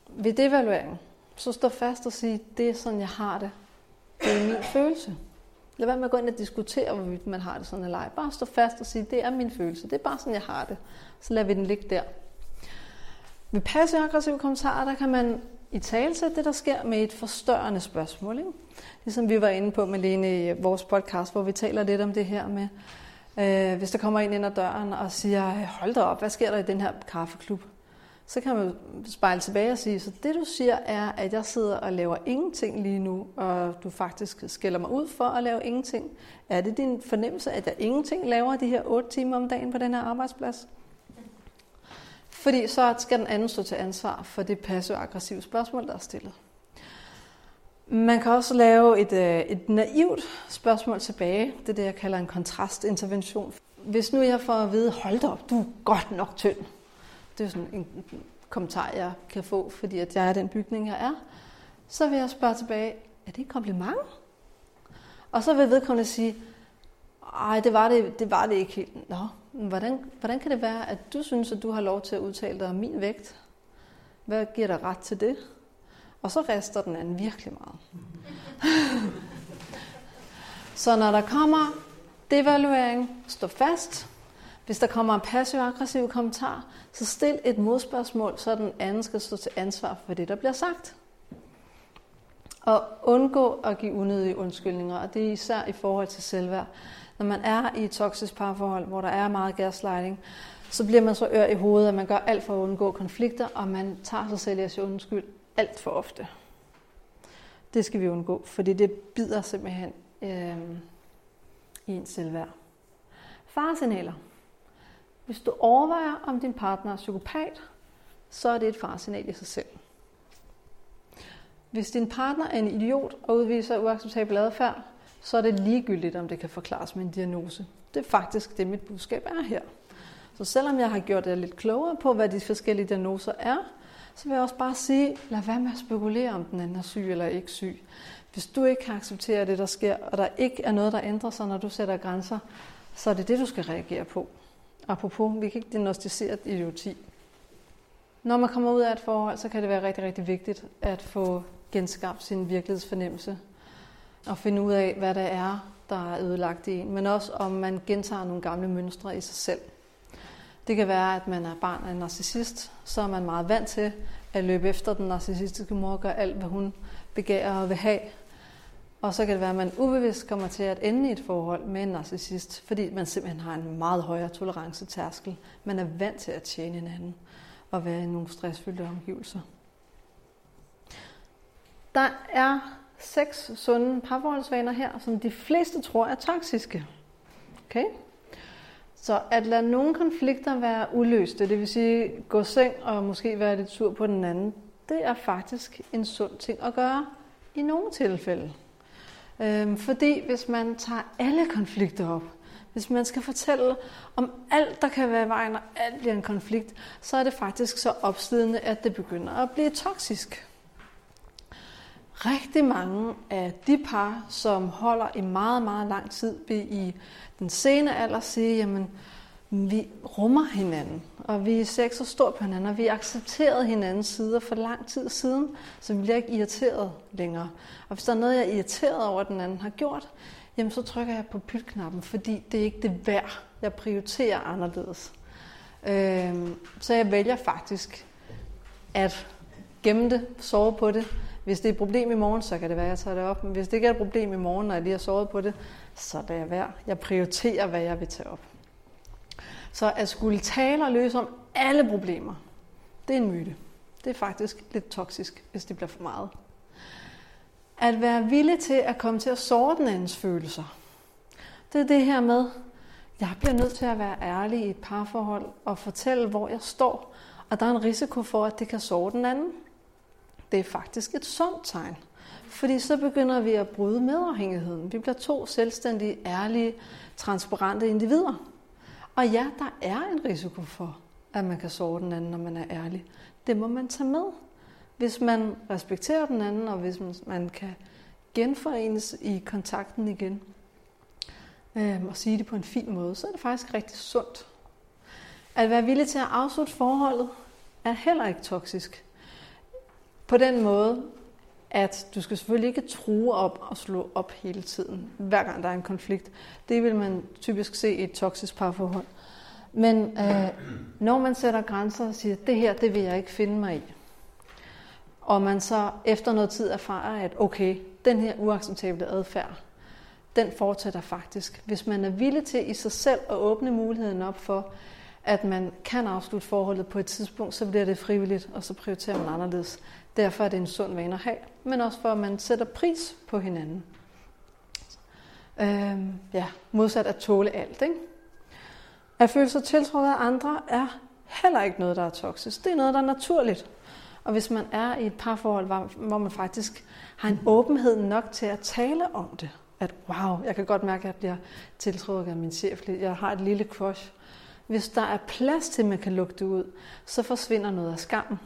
Ved devaluering, så stå fast og sige, det er sådan, jeg har det. Det er min følelse. Lad være med at gå ind og diskutere, hvorvidt man har det sådan eller ej. Bare stå fast og sige, det er min følelse. Det er bare sådan, jeg har det. Så lader vi den ligge der. Ved passiv-aggressive kommentarer, der kan man i tale det, der sker med et forstørrende spørgsmål. Ikke? Ligesom vi var inde på med Lene i vores podcast, hvor vi taler lidt om det her med, øh, hvis der kommer en ind ad døren og siger, hold da op, hvad sker der i den her kaffeklub? Så kan man spejle tilbage og sige, så det du siger er, at jeg sidder og laver ingenting lige nu, og du faktisk skælder mig ud for at lave ingenting. Er det din fornemmelse, at jeg ingenting laver de her 8 timer om dagen på den her arbejdsplads? Fordi så skal den anden stå til ansvar for det passiv-aggressive spørgsmål, der er stillet. Man kan også lave et, øh, et naivt spørgsmål tilbage. Det er det, jeg kalder en kontrastintervention. Hvis nu jeg får at vide, hold da op, du er godt nok tynd det er sådan en kommentar, jeg kan få, fordi at jeg er den bygning, jeg er, så vil jeg spørge tilbage, er det et kompliment? Og så vil vedkommende sige, ej, det var det, det var det ikke helt. Nå, hvordan, hvordan kan det være, at du synes, at du har lov til at udtale dig om min vægt? Hvad giver dig ret til det? Og så rester den anden virkelig meget. så når der kommer devaluering, stå fast, hvis der kommer en passiv-aggressiv kommentar, så stil et modspørgsmål, så den anden skal stå til ansvar for det, der bliver sagt. Og undgå at give unødige undskyldninger, og det er især i forhold til selvværd. Når man er i et toksisk parforhold, hvor der er meget gaslighting, så bliver man så ør i hovedet, at man gør alt for at undgå konflikter, og man tager sig selv i at sige undskyld alt for ofte. Det skal vi undgå, fordi det bider simpelthen øh, i ens selvværd. Faresignaler. Hvis du overvejer, om din partner er psykopat, så er det et faresignal i sig selv. Hvis din partner er en idiot og udviser uacceptabel adfærd, så er det ligegyldigt, om det kan forklares med en diagnose. Det er faktisk det, mit budskab er her. Så selvom jeg har gjort det lidt klogere på, hvad de forskellige diagnoser er, så vil jeg også bare sige, lad være med at spekulere, om den anden er syg eller ikke syg. Hvis du ikke kan acceptere det, der sker, og der ikke er noget, der ændrer sig, når du sætter grænser, så er det det, du skal reagere på. Apropos, vi kan ikke diagnostisere idioti. Når man kommer ud af et forhold, så kan det være rigtig, rigtig vigtigt at få genskabt sin virkelighedsfornemmelse. Og finde ud af, hvad det er, der er ødelagt i en. Men også om man gentager nogle gamle mønstre i sig selv. Det kan være, at man er barn af en narcissist, så er man meget vant til at løbe efter den narcissistiske mor og gøre alt, hvad hun begærer og vil have. Og så kan det være, at man ubevidst kommer til at ende i et forhold med en narcissist, fordi man simpelthen har en meget højere tolerancetærskel. Man er vant til at tjene hinanden og være i nogle stressfyldte omgivelser. Der er seks sunde parforholdsvaner her, som de fleste tror er toksiske. Okay? Så at lade nogle konflikter være uløste, det vil sige gå seng og måske være lidt sur på den anden, det er faktisk en sund ting at gøre i nogle tilfælde. Øhm, fordi hvis man tager alle konflikter op, hvis man skal fortælle om alt, der kan være i vejen, og alt bliver en konflikt, så er det faktisk så opslidende, at det begynder at blive toksisk. Rigtig mange af de par, som holder i meget, meget lang tid, vil i den sene alder sige, jamen, vi rummer hinanden, og vi er sex og stort på hinanden, og vi accepterede hinandens sider for lang tid siden, så vi bliver ikke irriteret længere. Og hvis der er noget, jeg er irriteret over, at den anden har gjort, jamen så trykker jeg på pytknappen, fordi det er ikke det værd. Jeg prioriterer anderledes. Øhm, så jeg vælger faktisk at gemme det, sove på det. Hvis det er et problem i morgen, så kan det være, at jeg tager det op. Men hvis det ikke er et problem i morgen, når jeg lige har sovet på det, så er det værd. Jeg prioriterer, hvad jeg vil tage op. Så at skulle tale og løse om alle problemer, det er en myte. Det er faktisk lidt toksisk, hvis det bliver for meget. At være villig til at komme til at såre den andens følelser. Det er det her med, jeg bliver nødt til at være ærlig i et parforhold og fortælle, hvor jeg står. Og der er en risiko for, at det kan såre den anden. Det er faktisk et sundt tegn. Fordi så begynder vi at bryde medafhængigheden. Vi bliver to selvstændige, ærlige, transparente individer. Og ja, der er en risiko for, at man kan såre den anden, når man er ærlig. Det må man tage med. Hvis man respekterer den anden, og hvis man kan genforenes i kontakten igen, øh, og sige det på en fin måde, så er det faktisk rigtig sundt. At være villig til at afslutte forholdet er heller ikke toksisk. På den måde, at du skal selvfølgelig ikke true op og slå op hele tiden, hver gang der er en konflikt. Det vil man typisk se i et toksisk parforhold. Men øh, når man sætter grænser og siger, det her, det vil jeg ikke finde mig i, og man så efter noget tid erfarer, at okay, den her uacceptable adfærd, den fortsætter faktisk. Hvis man er villig til i sig selv at åbne muligheden op for, at man kan afslutte forholdet på et tidspunkt, så bliver det frivilligt, og så prioriterer man anderledes. Derfor er det en sund vane at have, men også for, at man sætter pris på hinanden. Øhm, ja, modsat at tåle alt. Ikke? At føle sig tiltrukket af andre er heller ikke noget, der er toksisk. Det er noget, der er naturligt. Og hvis man er i et parforhold, hvor man faktisk har en åbenhed nok til at tale om det, at wow, jeg kan godt mærke, at jeg bliver tiltrukket af min chef, jeg har et lille crush. Hvis der er plads til, at man kan lukke det ud, så forsvinder noget af skammen.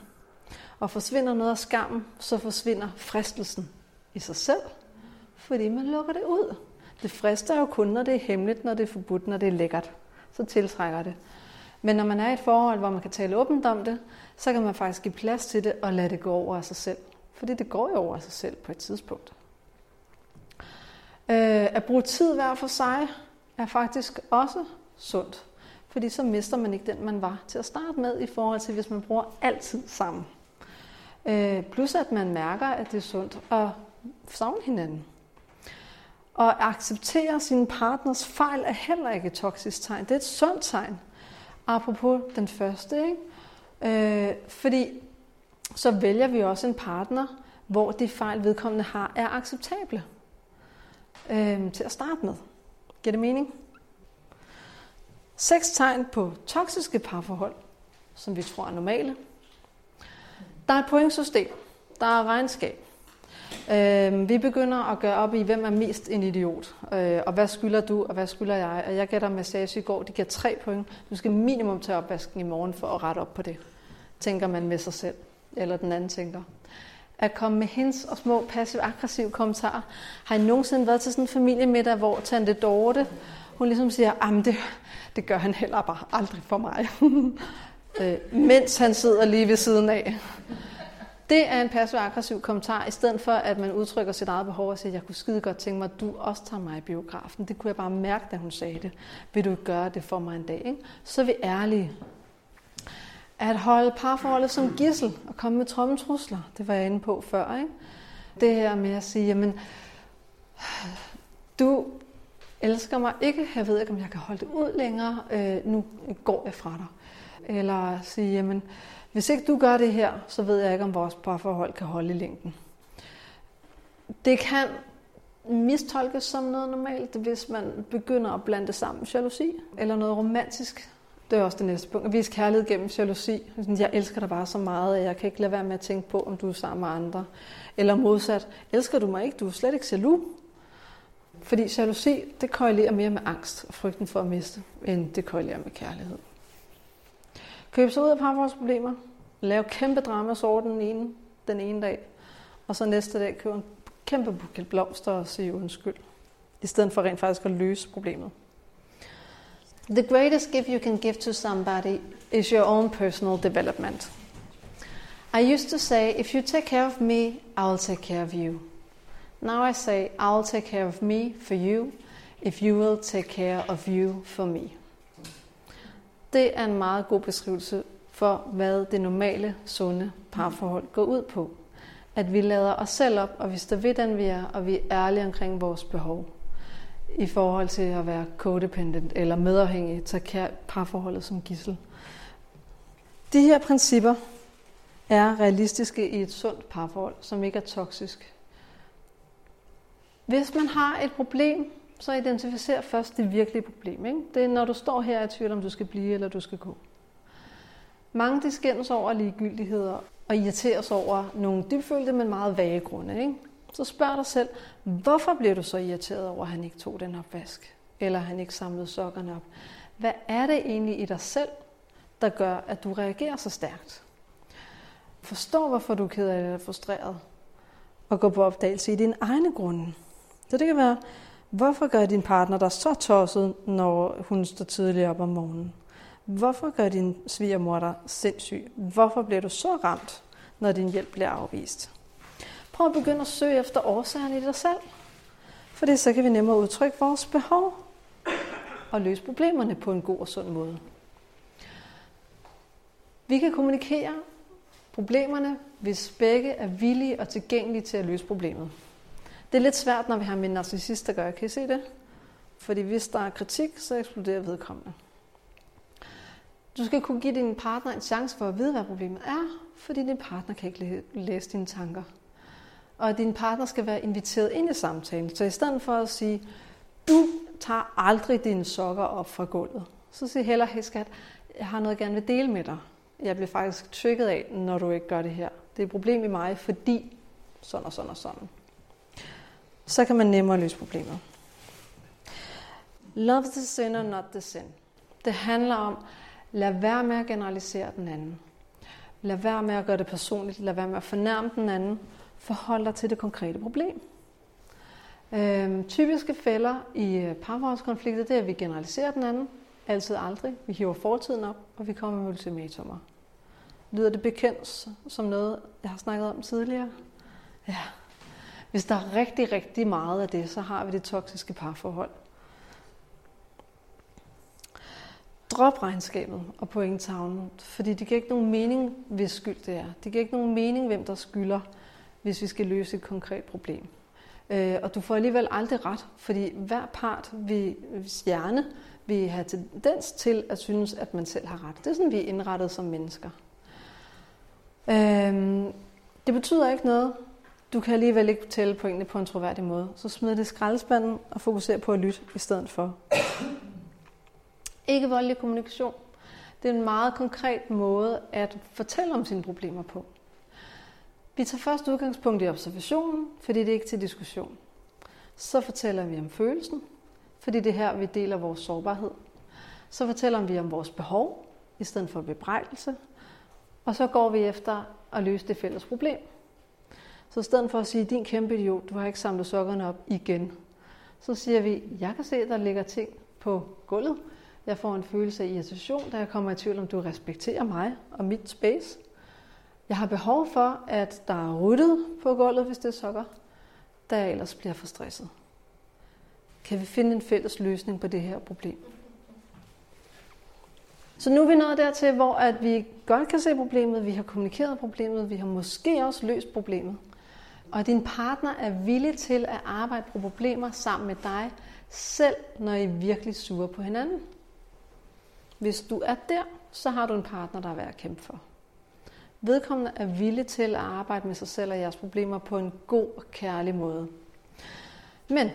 Og forsvinder noget af skammen, så forsvinder fristelsen i sig selv, fordi man lukker det ud. Det frister jo kun, når det er hemmeligt, når det er forbudt, når det er lækkert. Så tiltrækker det. Men når man er i et forhold, hvor man kan tale åbent om det, så kan man faktisk give plads til det og lade det gå over af sig selv. Fordi det går jo over af sig selv på et tidspunkt. Øh, at bruge tid hver for sig er faktisk også sundt. Fordi så mister man ikke den, man var til at starte med, i forhold til hvis man bruger altid sammen. Øh, plus at man mærker, at det er sundt at savne hinanden. Og acceptere sin partners fejl er heller ikke et toksisk tegn. Det er et sundt tegn. Apropos den første, ikke? Øh, fordi så vælger vi også en partner, hvor de fejl, vedkommende har, er acceptable øh, til at starte med. Giver det mening? Seks tegn på toksiske parforhold, som vi tror er normale. Der er et pointsystem. Der er regnskab. Øh, vi begynder at gøre op i, hvem er mest en idiot, øh, og hvad skylder du, og hvad skylder jeg. Og jeg gætter massage i går, de giver tre point. Du skal minimum tage opvasken i morgen for at rette op på det, tænker man med sig selv, eller den anden tænker. At komme med hendes og små passiv-aggressive kommentarer. Har I nogensinde været til sådan en familiemiddag, hvor Tante Dorte, hun ligesom siger, at det, det gør han heller bare aldrig for mig. øh, mens han sidder lige ved siden af. Det er en passiv-aggressiv kommentar, i stedet for at man udtrykker sit eget behov og siger, jeg kunne skide godt tænke mig, at du også tager mig i biografen. Det kunne jeg bare mærke, da hun sagde det. Vil du gøre det for mig en dag? Ikke? Så er vi ærlige. At holde parforholdet som gissel og komme med trommetrusler, det var jeg inde på før. Ikke? Det her med at sige, jamen, du elsker mig ikke, jeg ved ikke, om jeg kan holde det ud længere, øh, nu går jeg fra dig. Eller sige, jamen, hvis ikke du gør det her, så ved jeg ikke, om vores parforhold kan holde i længden. Det kan mistolkes som noget normalt, hvis man begynder at blande det sammen med jalousi eller noget romantisk. Det er også det næste punkt. At vise kærlighed gennem jalousi. Jeg elsker dig bare så meget, at jeg kan ikke lade være med at tænke på, om du er sammen med andre. Eller modsat, elsker du mig ikke? Du er slet ikke jaloux. Fordi jalousi, det korrelerer mere med angst og frygten for at miste, end det korrelerer med kærlighed. Købe sig ud af parforholdsproblemer. lave kæmpe drama den ene, den ene dag. Og så næste dag købe en kæmpe buket blomster og sige undskyld. I stedet for rent faktisk at løse problemet. The greatest gift you can give to somebody is your own personal development. I used to say, if you take care of me, I'll take care of you. Now I say, I'll take care of me for you, if you will take care of you for me. Det er en meget god beskrivelse for, hvad det normale, sunde parforhold går ud på. At vi lader os selv op, og vi står ved den, vi er, og vi er ærlige omkring vores behov. I forhold til at være codependent eller medafhængig, tage parforholdet som gissel. De her principper er realistiske i et sundt parforhold, som ikke er toksisk. Hvis man har et problem, så identificer først det virkelige problem. Ikke? Det er, når du står her i tvivl, om du skal blive eller du skal gå. Mange de skændes over ligegyldigheder og irriteres over nogle dybfølte, men meget vage grunde. Ikke? Så spørg dig selv, hvorfor bliver du så irriteret over, at han ikke tog den opvask? Eller han ikke samlede sokkerne op? Hvad er det egentlig i dig selv, der gør, at du reagerer så stærkt? Forstå, hvorfor du er ked af det eller frustreret. Og gå på opdagelse i dine egne grunde. Så det kan være, hvorfor gør din partner dig så tosset, når hun står tidligt op om morgenen? Hvorfor gør din svigermor dig sindssyg? Hvorfor bliver du så ramt, når din hjælp bliver afvist? Prøv at begynde at søge efter årsagerne i dig selv. For det så kan vi nemmere udtrykke vores behov og løse problemerne på en god og sund måde. Vi kan kommunikere problemerne, hvis begge er villige og tilgængelige til at løse problemet. Det er lidt svært, når vi har med en narcissist at gøre. Kan I se det? Fordi hvis der er kritik, så eksploderer vedkommende. Du skal kunne give din partner en chance for at vide, hvad problemet er, fordi din partner kan ikke læse dine tanker. Og din partner skal være inviteret ind i samtalen. Så i stedet for at sige, du tager aldrig dine sokker op fra gulvet, så sig heller, hey skat, jeg har noget, jeg gerne vil dele med dig. Jeg bliver faktisk trykket af, når du ikke gør det her. Det er et problem i mig, fordi sådan og sådan og sådan. Så kan man nemmere løse problemet. Love the sinner, not the sin. Det handler om, lad være med at generalisere den anden. Lad være med at gøre det personligt. Lad være med at fornærme den anden. Forhold dig til det konkrete problem. Øhm, typiske fælder i øh, parforholdskonflikter, det er, at vi generaliserer den anden. Altid aldrig. Vi hiver fortiden op, og vi kommer med ultimatumer. Lyder det bekendt som noget, jeg har snakket om tidligere? Ja. Hvis der er rigtig, rigtig meget af det, så har vi det toksiske parforhold. Drop regnskabet og pointtavlen, fordi det giver ikke nogen mening, hvis skyld det er. Det giver ikke nogen mening, hvem der skylder, hvis vi skal løse et konkret problem. Øh, og du får alligevel aldrig ret, fordi hver part vil hjerne vil have tendens til at synes, at man selv har ret. Det er sådan, vi er indrettet som mennesker. Øhm, det betyder ikke noget. Du kan alligevel ikke tælle pointene på en troværdig måde. Så smid det i skraldespanden og fokuser på at lytte i stedet for. Ikke voldelig kommunikation. Det er en meget konkret måde at fortælle om sine problemer på. Vi tager først udgangspunkt i observationen, fordi det er ikke til diskussion. Så fortæller vi om følelsen, fordi det er her, vi deler vores sårbarhed. Så fortæller vi om vores behov, i stedet for bebrejdelse. Og så går vi efter at løse det fælles problem. Så i stedet for at sige, din kæmpe idiot, du har ikke samlet sokkerne op igen, så siger vi, jeg kan se, at der ligger ting på gulvet. Jeg får en følelse af irritation, da jeg kommer i tvivl om, du respekterer mig og mit space. Jeg har behov for, at der er ryddet på gulvet, hvis det er sokker, da jeg ellers bliver for stresset. Kan vi finde en fælles løsning på det her problem? Så nu er vi nået dertil, hvor at vi godt kan se problemet, vi har kommunikeret problemet, vi har måske også løst problemet. Og din partner er villig til at arbejde på problemer sammen med dig, selv når I er virkelig sure på hinanden. Hvis du er der, så har du en partner, der er værd at kæmpe for. Vedkommende er villig til at arbejde med sig selv og jeres problemer på en god og kærlig måde. Men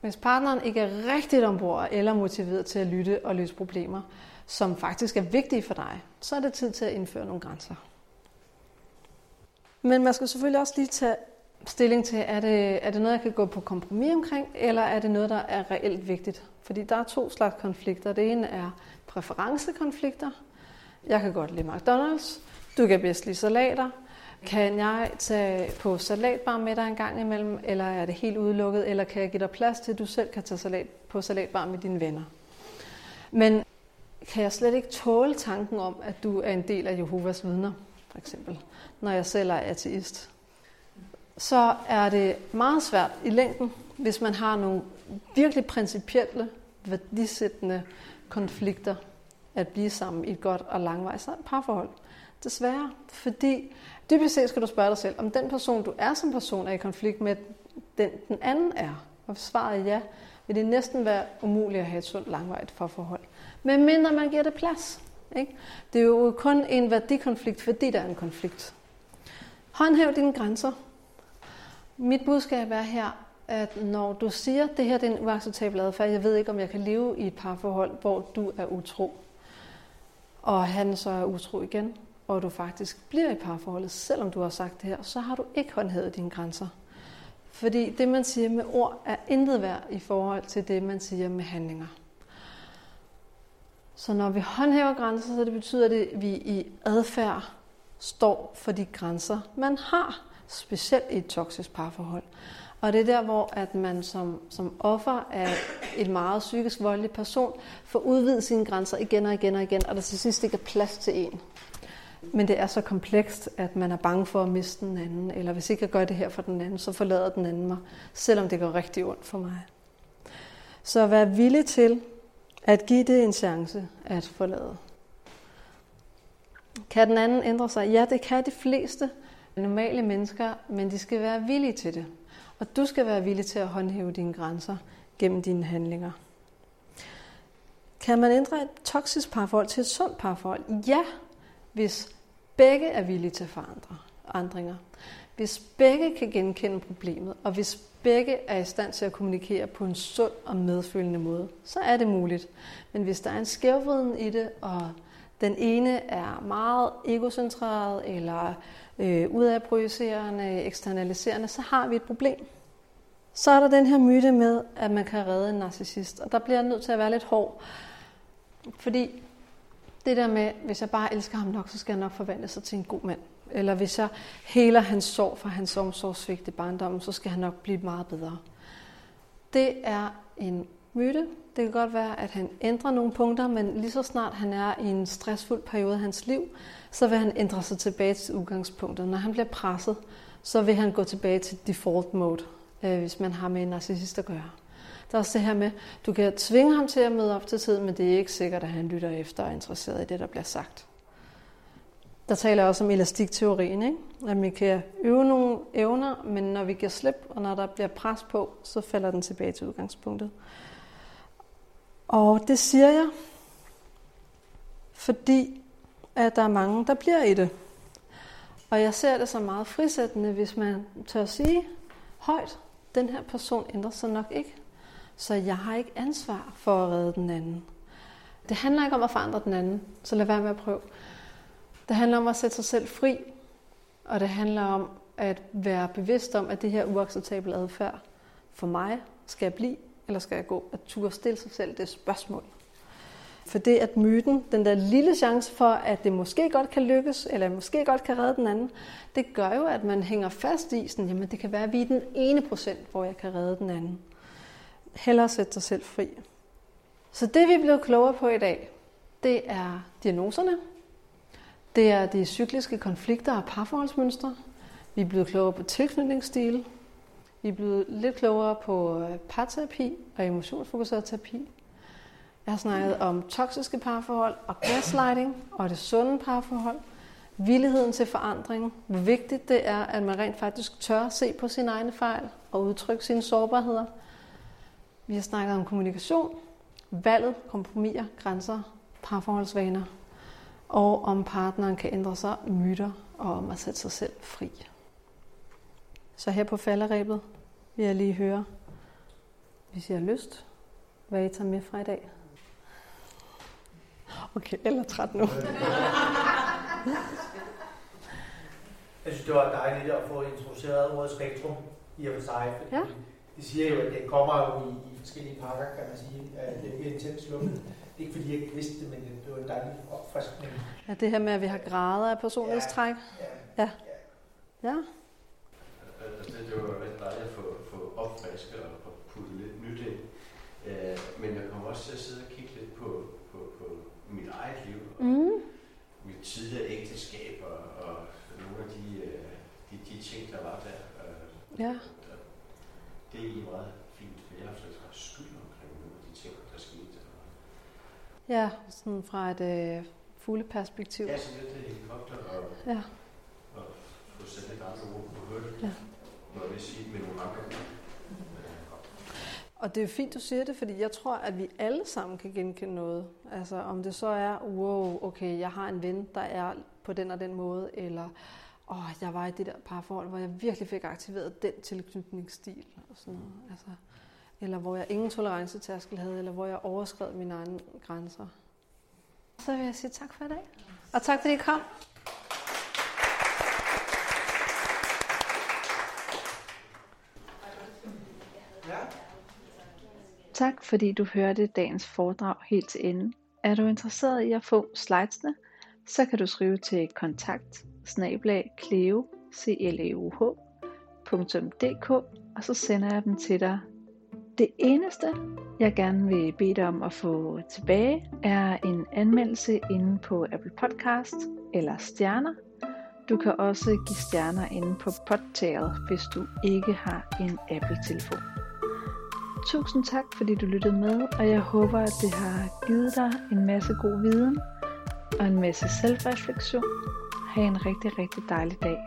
hvis partneren ikke er rigtigt ombord eller motiveret til at lytte og løse problemer, som faktisk er vigtige for dig, så er det tid til at indføre nogle grænser. Men man skal selvfølgelig også lige tage stilling til, er det, er det noget, jeg kan gå på kompromis omkring, eller er det noget, der er reelt vigtigt? Fordi der er to slags konflikter. Det ene er præferencekonflikter. Jeg kan godt lide McDonald's. Du kan bedst lide salater. Kan jeg tage på salatbar med dig en gang imellem, eller er det helt udelukket, eller kan jeg give dig plads til, at du selv kan tage salat på salatbar med dine venner? Men kan jeg slet ikke tåle tanken om, at du er en del af Jehovas vidner, for eksempel, når jeg selv er ateist? Så er det meget svært i længden, hvis man har nogle virkelig principielle, værdisættende konflikter, at blive sammen i et godt og langvejs parforhold. Desværre, fordi dybest set skal du spørge dig selv, om den person, du er som person, er i konflikt med den, den anden er. Og hvis svaret er ja, vil det næsten være umuligt at have et sundt langvejt parforhold. Men mindre man giver det plads. Ikke? Det er jo kun en værdikonflikt, fordi der er en konflikt. Håndhæv dine grænser. Mit budskab er her, at når du siger, at det her det er en uacceptabel adfærd, jeg ved ikke, om jeg kan leve i et parforhold, hvor du er utro, og han så er utro igen, og du faktisk bliver i parforholdet, selvom du har sagt det her, så har du ikke håndhævet dine grænser. Fordi det, man siger med ord, er intet værd i forhold til det, man siger med handlinger. Så når vi håndhæver grænser, så det betyder det, at vi i adfærd står for de grænser, man har, specielt i et toksisk parforhold. Og det er der, hvor at man som, som offer af et meget psykisk voldelig person får udvidet sine grænser igen og igen og igen, og der til sidst ikke er plads til en. Men det er så komplekst, at man er bange for at miste den anden, eller hvis ikke jeg gør det her for den anden, så forlader den anden mig, selvom det går rigtig ondt for mig. Så vær villig til at give det en chance at forlade. Kan den anden ændre sig? Ja, det kan de fleste normale mennesker, men de skal være villige til det. Og du skal være villig til at håndhæve dine grænser gennem dine handlinger. Kan man ændre et toksisk parforhold til et sundt parforhold? Ja, hvis begge er villige til at forandre ændringer. Hvis begge kan genkende problemet, og hvis begge er i stand til at kommunikere på en sund og medfølende måde, så er det muligt. Men hvis der er en skævvriden i det, og den ene er meget egocentreret eller øh, udadprojicerende, eksternaliserende, så har vi et problem. Så er der den her myte med, at man kan redde en narcissist, og der bliver jeg nødt til at være lidt hård. Fordi det der med, hvis jeg bare elsker ham nok, så skal jeg nok forvandle sig til en god mand. Eller hvis jeg heler hans sorg for hans omsorgsvigt i barndommen, så skal han nok blive meget bedre. Det er en myte. Det kan godt være, at han ændrer nogle punkter, men lige så snart han er i en stressfuld periode af hans liv, så vil han ændre sig tilbage til udgangspunktet. Når han bliver presset, så vil han gå tilbage til default mode, øh, hvis man har med en narcissist at gøre. Der er også det her med, du kan tvinge ham til at møde op til tiden, men det er ikke sikkert, at han lytter efter og er interesseret i det, der bliver sagt. Der taler jeg også om elastikteorien, ikke? at vi kan øve nogle evner, men når vi giver slip, og når der bliver pres på, så falder den tilbage til udgangspunktet. Og det siger jeg, fordi at der er mange, der bliver i det. Og jeg ser det som meget frisættende, hvis man tør sige højt, den her person ændrer sig nok ikke. Så jeg har ikke ansvar for at redde den anden. Det handler ikke om at forandre den anden, så lad være med at prøve. Det handler om at sætte sig selv fri, og det handler om at være bevidst om, at det her uacceptable adfærd for mig, skal jeg blive, eller skal jeg gå? At turde stille sig selv det spørgsmål. For det at myten, den der lille chance for, at det måske godt kan lykkes, eller måske godt kan redde den anden, det gør jo, at man hænger fast i, sådan, jamen det kan være, at vi er den ene procent, hvor jeg kan redde den anden. Hellere sætte sig selv fri. Så det vi er blevet klogere på i dag, det er diagnoserne, det er de cykliske konflikter og parforholdsmønstre. Vi er blevet klogere på tilknytningsstil. Vi er blevet lidt klogere på øh, parterapi og emotionsfokuseret terapi. Jeg har snakket om toksiske parforhold og gaslighting og det sunde parforhold. Villigheden til forandring. Hvor vigtigt det er, at man rent faktisk tør se på sine egne fejl og udtrykke sine sårbarheder. Vi har snakket om kommunikation, valget, kompromiser, grænser, parforholdsvaner og om partneren kan ændre sig, myter og om at sætte sig selv fri. Så her på falderæbet vil jeg lige høre, hvis I har lyst, hvad I tager med fra i dag. Okay, eller træt nu. Jeg synes, det var dejligt at få introduceret ordet spektrum i og for sig. Ja. De siger jo, at det kommer jo i, i forskellige pakker, kan man sige. At det bliver intens lukket. Det er ikke fordi, jeg ikke vidste det, men det var en dejlig opfriskning. Ja, det her med, at vi har grader af personlighedstræk. Ja. Ja. Ja, Altså, det, det var rigtig dejligt at få, få opfrisket og få puttet lidt nyt ind. Øh, men jeg kommer også til at sidde og kigge lidt på, på, på mit eget liv og mm. mit tidligere ægteskab og, og nogle af de, øh, de, de ting, der var der. Øh, ja. der. Det er egentlig meget fint, for jeg har ret skyld omkring nogle af de ting, der skete. Og, ja sådan fra et øh, fugleperspektiv. ja, så lidt helikopter og, Ja. og få sat lidt andre ord på hørte. Ja. Må jeg vil sige med nogle andre. Og det er jo fint, du siger det, fordi jeg tror, at vi alle sammen kan genkende noget. Altså om det så er, wow, okay, jeg har en ven, der er på den og den måde, eller åh, jeg var i det der parforhold, hvor jeg virkelig fik aktiveret den tilknytningsstil, og sådan noget. Altså, eller hvor jeg ingen tolerancetærskel havde, eller hvor jeg overskred mine egne grænser. Så vil jeg sige tak for i dag. Og tak fordi I kom. Tak fordi du hørte dagens foredrag helt til ende. Er du interesseret i at få slidesene, så kan du skrive til kontakt cleuh.dk og så sender jeg dem til dig. Det eneste, jeg gerne vil bede dig om at få tilbage, er en anmeldelse inde på Apple Podcast eller stjerner. Du kan også give stjerner inde på Podtail, hvis du ikke har en Apple-telefon. Tusind tak, fordi du lyttede med, og jeg håber, at det har givet dig en masse god viden og en masse selvreflektion. Ha' en rigtig, rigtig dejlig dag.